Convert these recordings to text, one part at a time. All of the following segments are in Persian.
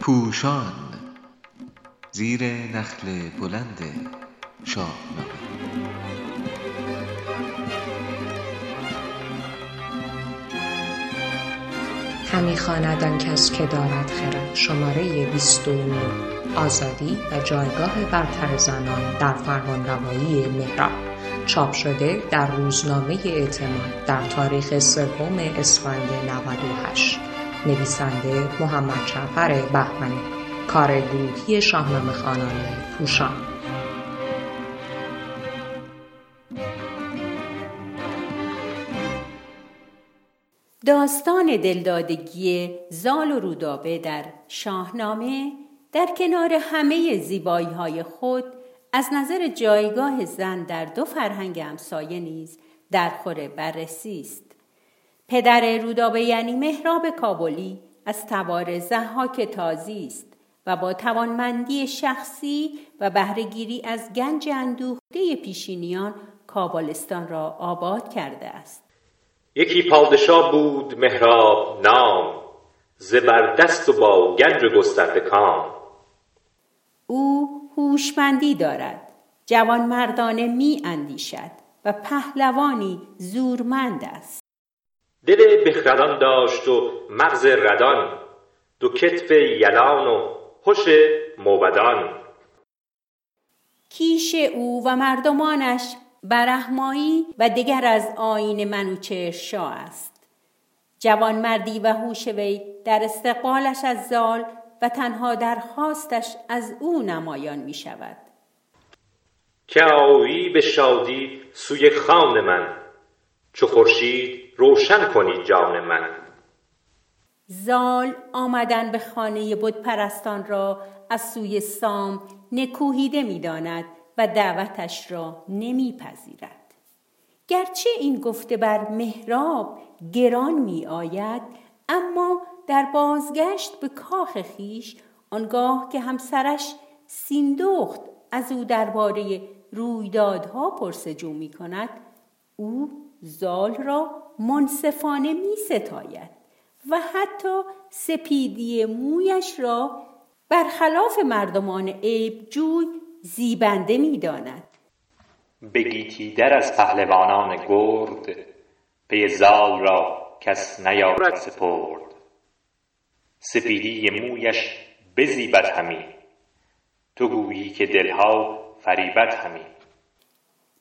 پوشان زیر نخل بلند شاهنامه همی خواند آن کس که دارد خرد. شماره 29 آزادی و جایگاه برتر زنان در فرمانروایی مهراب چاپ شده در روزنامه اعتماد در تاریخ سوم اسفند 98 نویسنده محمد جعفر بهمنی. کار گروهی شاهنامه خوانان پوشان. داستان دلدادگی زال و رودابه در شاهنامه در کنار همه زیبایی های خود از نظر جایگاه زن در دو فرهنگ همسایه نیز در خور بررسی است. پدر رودابه یعنی مهراب کابلی از توار زحاک تازی است و با توانمندی شخصی و بهرهگیری از گنج اندوخته پیشینیان کابلستان را آباد کرده است. یکی پادشاه بود مهراب نام زبردست و با گنج گسترده کام او هوشمندی دارد. جوان مردانه می اندیشد و پهلوانی زورمند است. دل بخردان داشت و مغز ردان. دو کتف یلان و هوش موبدان. کیش او و مردمانش برهمایی و دیگر از آین منوچهر شاه است. جوانمردی و هوش وی در استقبالش از زال و تنها درخواستش از او نمایان می شود که آیی به شادی سوی خان من چو خورشید روشن کنی جان من زال آمدن به خانه بود پرستان را از سوی سام نکوهیده می داند و دعوتش را نمیپذیرد. گرچه این گفته بر مهراب گران می آید اما در بازگشت به کاخ خیش آنگاه که همسرش سیندخت از او درباره رویدادها پرسجو می کند او زال را منصفانه می ستاید و حتی سپیدی مویش را برخلاف مردمان عیب جوی زیبنده می داند بگیتی در از پهلوانان گرد پی زال را کس نیارد سپرد. سپیدی مویش بزیبد همی. تو گویی که دلها فریبد همی.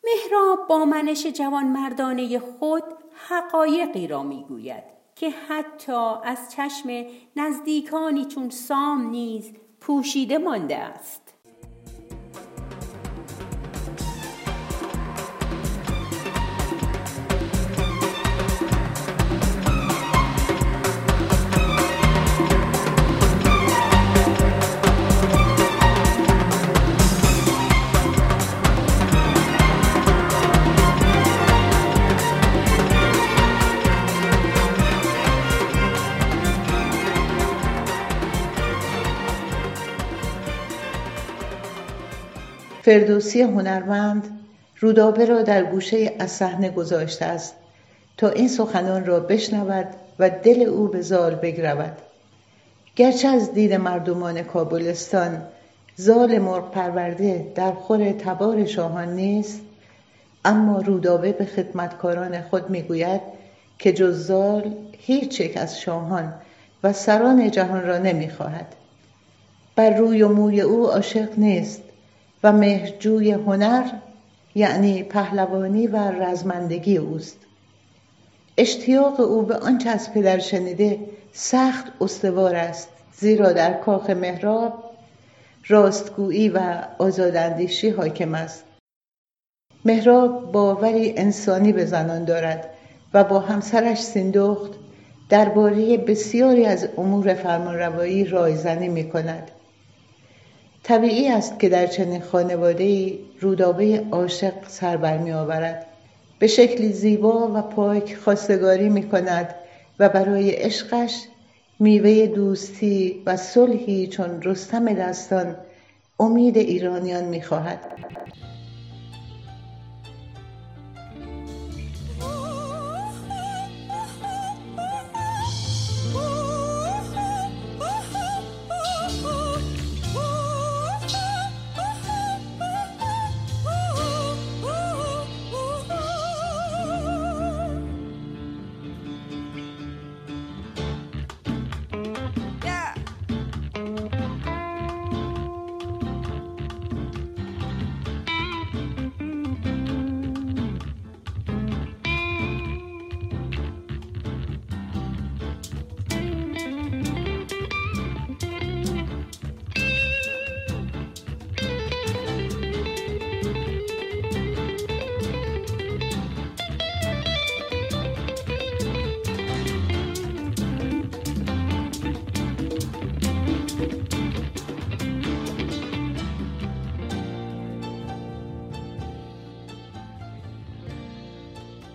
مهراب با منش جوان مردانه خود حقایقی را می‌گوید که حتی از چشم نزدیکانی چون سام نیز پوشیده مانده است. فردوسی هنرمند رودابه را در گوشه از صحنه گذاشته است تا این سخنان را بشنود و دل او به زال بگرود. گرچه از دید مردمان کابلستان زال مرغ پرورده در خور تبار شاهان نیست اما رودابه به خدمتکاران خود می‌گوید که جز زال هیچ یک از شاهان و سران جهان را نمی‌خواهد. بر روی و موی او عاشق نیست. و مهرجوی هنر یعنی پهلوانی و رزمندگی اوست. اشتیاق او به آنچه از پدر شنیده سخت استوار است زیرا در کاخ مهراب راستگویی و آزاداندیشی حاکم است. مهراب باوری انسانی به زنان دارد و با همسرش سیندخت درباره بسیاری از امور فرمانروایی رایزنی می کند طبیعی است که در چنین خانواده رودابه عاشق سر برمی آورد به شکلی زیبا و پاک خواستگاری می کند و برای عشقش میوه دوستی و صلحی چون رستم دستان امید ایرانیان می خواهد.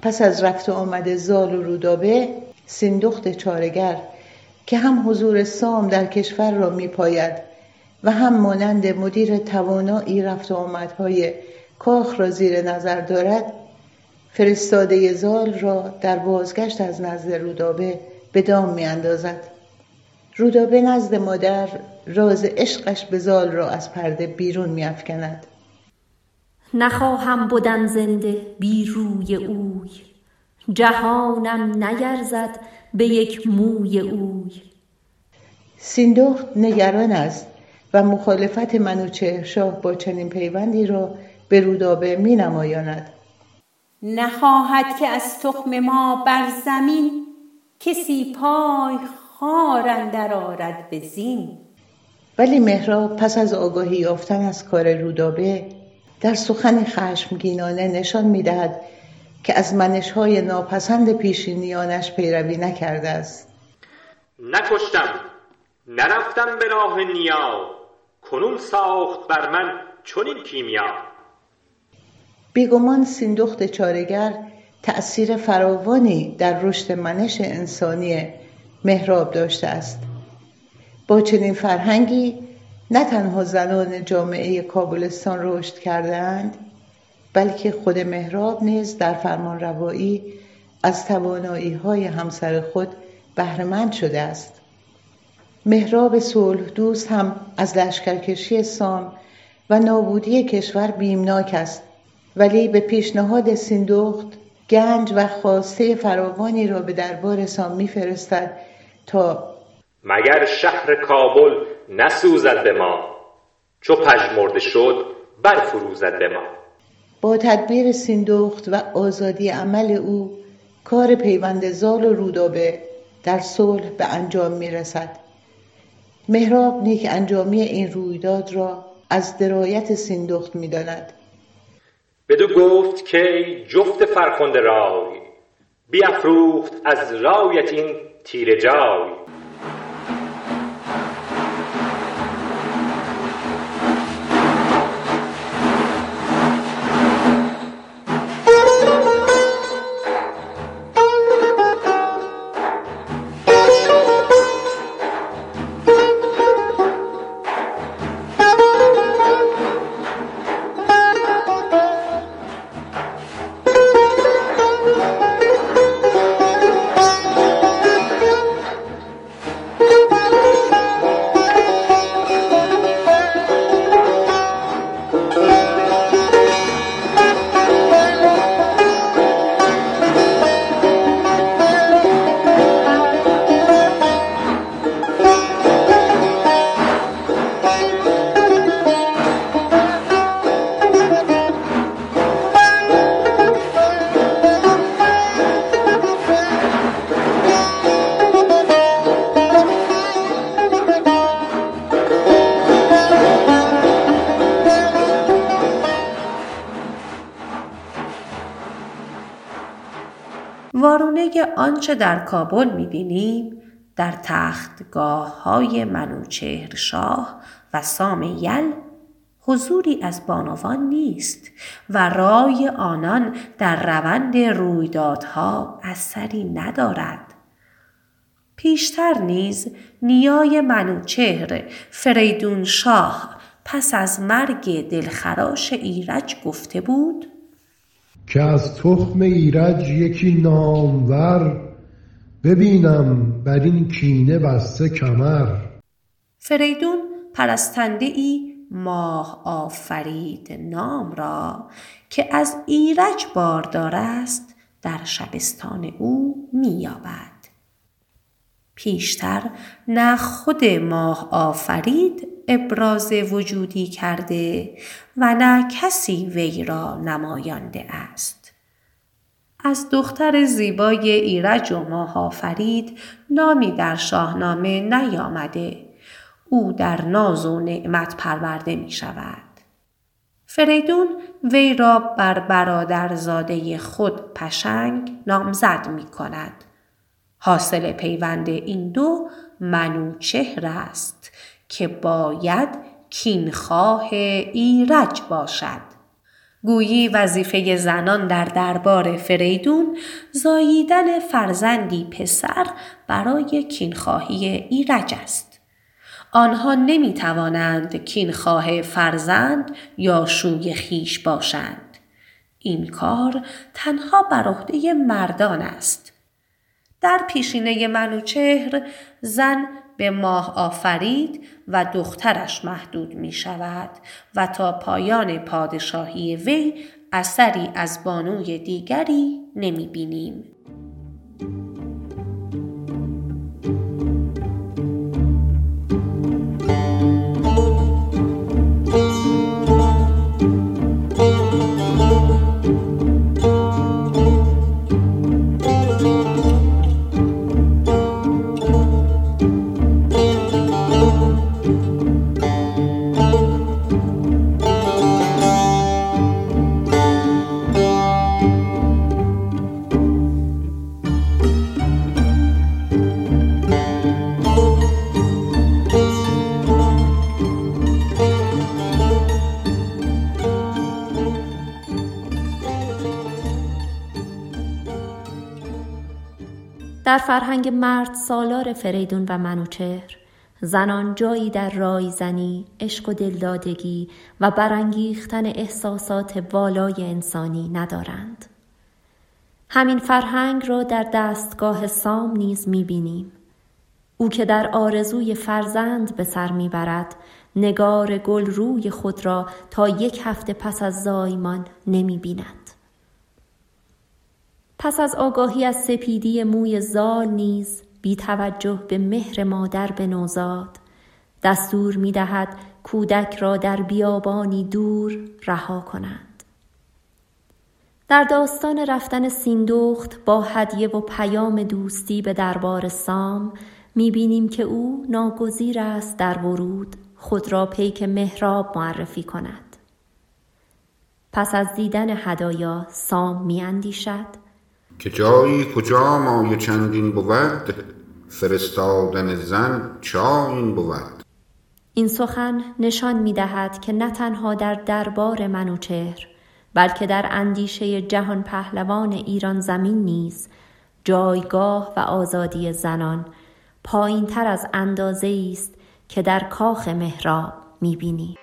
پس از رفت آمد زال و رودابه سیندخت چارگر که هم حضور سام در کشور را می پاید و هم مانند مدیر توانایی رفت آمدهای کاخ را زیر نظر دارد فرستاده زال را در بازگشت از نزد رودابه به دام می اندازد. رودابه نزد مادر راز عشقش به زال را از پرده بیرون می افکند. نخواهم بودن زنده بی روی اوی. جهانم نیرزد به یک موی اوی. سیندخت نگران است و مخالفت منوچهر شاه با چنین پیوندی را به رودابه می نمایاند. نخواهد که از تخم ما بر زمین کسی پای خار اندر آرد به زین. ولی مهراب پس از آگاهی یافتن از کار رودابه در سخن خشمگینانه نشان می‌دهد که از منشهای ناپسند پیشینیانش پیروی نکرده است. نکشتم نرفتم به راه نیا کنون ساخت بر من چنین کیمیا. بیگمان سیندخت چارگر تأثیر فراوانی در رشد منش انسانی مهراب داشته است. با چنین فرهنگی نه تنها زنان جامعه کابلستان رشد کردهاند بلکه خود مهراب نیز در فرمان روایی از توانایی های همسر خود بهرهمند شده است. مهراب صلح دوست هم از لشکرکشی سام و نابودی کشور بیمناک است ولی به پیشنهاد سیندخت گنج و خواسته فراوانی را به دربار سام میفرستد تا مگر شهر کابل نسوزد به ما چو پژمرده شد برفروزد به ما با تدبیر سیندخت و آزادی عمل او کار پیوند زال و رودابه در صلح به انجام می رسد. مهراب نیک انجامی این رویداد را از درایت سیندخت می داند. بدو گفت که جفت فرخنده رای بیافروخت از رایت این تیر جای آنچه در کابل می‌بینیم در تختگاه های منوچهر شاه و سام یل حضوری از بانوان نیست و رای آنان در روند رویدادها اثری ندارد. پیشتر نیز نیای منوچهر فریدون شاه پس از مرگ دلخراش ایرج گفته بود که از تخم ایرج یکی نامور ببینم بر این کینه بسته کمر. فریدون پرستنده ای ماه آفرید نام را که از ایرج باردار است در شبستان او مییابد. پیشتر نه خود ماه آفرید ابراز وجودی کرده و نه کسی وی را نمایانده است از دختر زیبای ایرج و ماه آفرید نامی در شاهنامه نیامده او در ناز و نعمت پرورده می شود. فریدون وی را بر برادرزاده خود پشنگ نامزد می کند. حاصل پیوند این دو منوچهر است که باید کینخواه ایرج باشد گویی وظیفه زنان در دربار فریدون زاییدن فرزندی پسر برای کینخواهی ایرج است. آنها نمی توانند کینخواه فرزند یا شوی خیش باشند. این کار تنها بر عهده مردان است. در پیشینه منوچهر زن به ماه آفرید و دخترش محدود می شود و تا پایان پادشاهی وی اثری از بانوی دیگری نمی بینیم. در فرهنگ مرد سالار فریدون و منوچهر زنان جایی در رایزنی، عشق و دلدادگی و برانگیختن احساسات والای انسانی ندارند. همین فرهنگ را در دستگاه سام نیز می‌بینیم. او که در آرزوی فرزند به سر می‌برد نگار گل روی خود را تا یک هفته پس از زایمان نمی بیند. پس از آگاهی از سپیدی موی زال نیز بی توجه به مهر مادر به نوزاد دستور می دهد کودک را در بیابانی دور رها کنند. در داستان رفتن سیندخت با هدیه و پیام دوستی به دربار سام می بینیم که او ناگزیر است در ورود خود را پیک مهراب معرفی کند. پس از دیدن هدایا سام می اندیشد که جایی کجا مایه چندین بود فرستادن زن چاین بود این سخن نشان می دهد که نه تنها در دربار منوچهر بلکه در اندیشه جهان پهلوان ایران زمین نیز جایگاه و آزادی زنان پایین تر از اندازه است که در کاخ مهراب می بینی.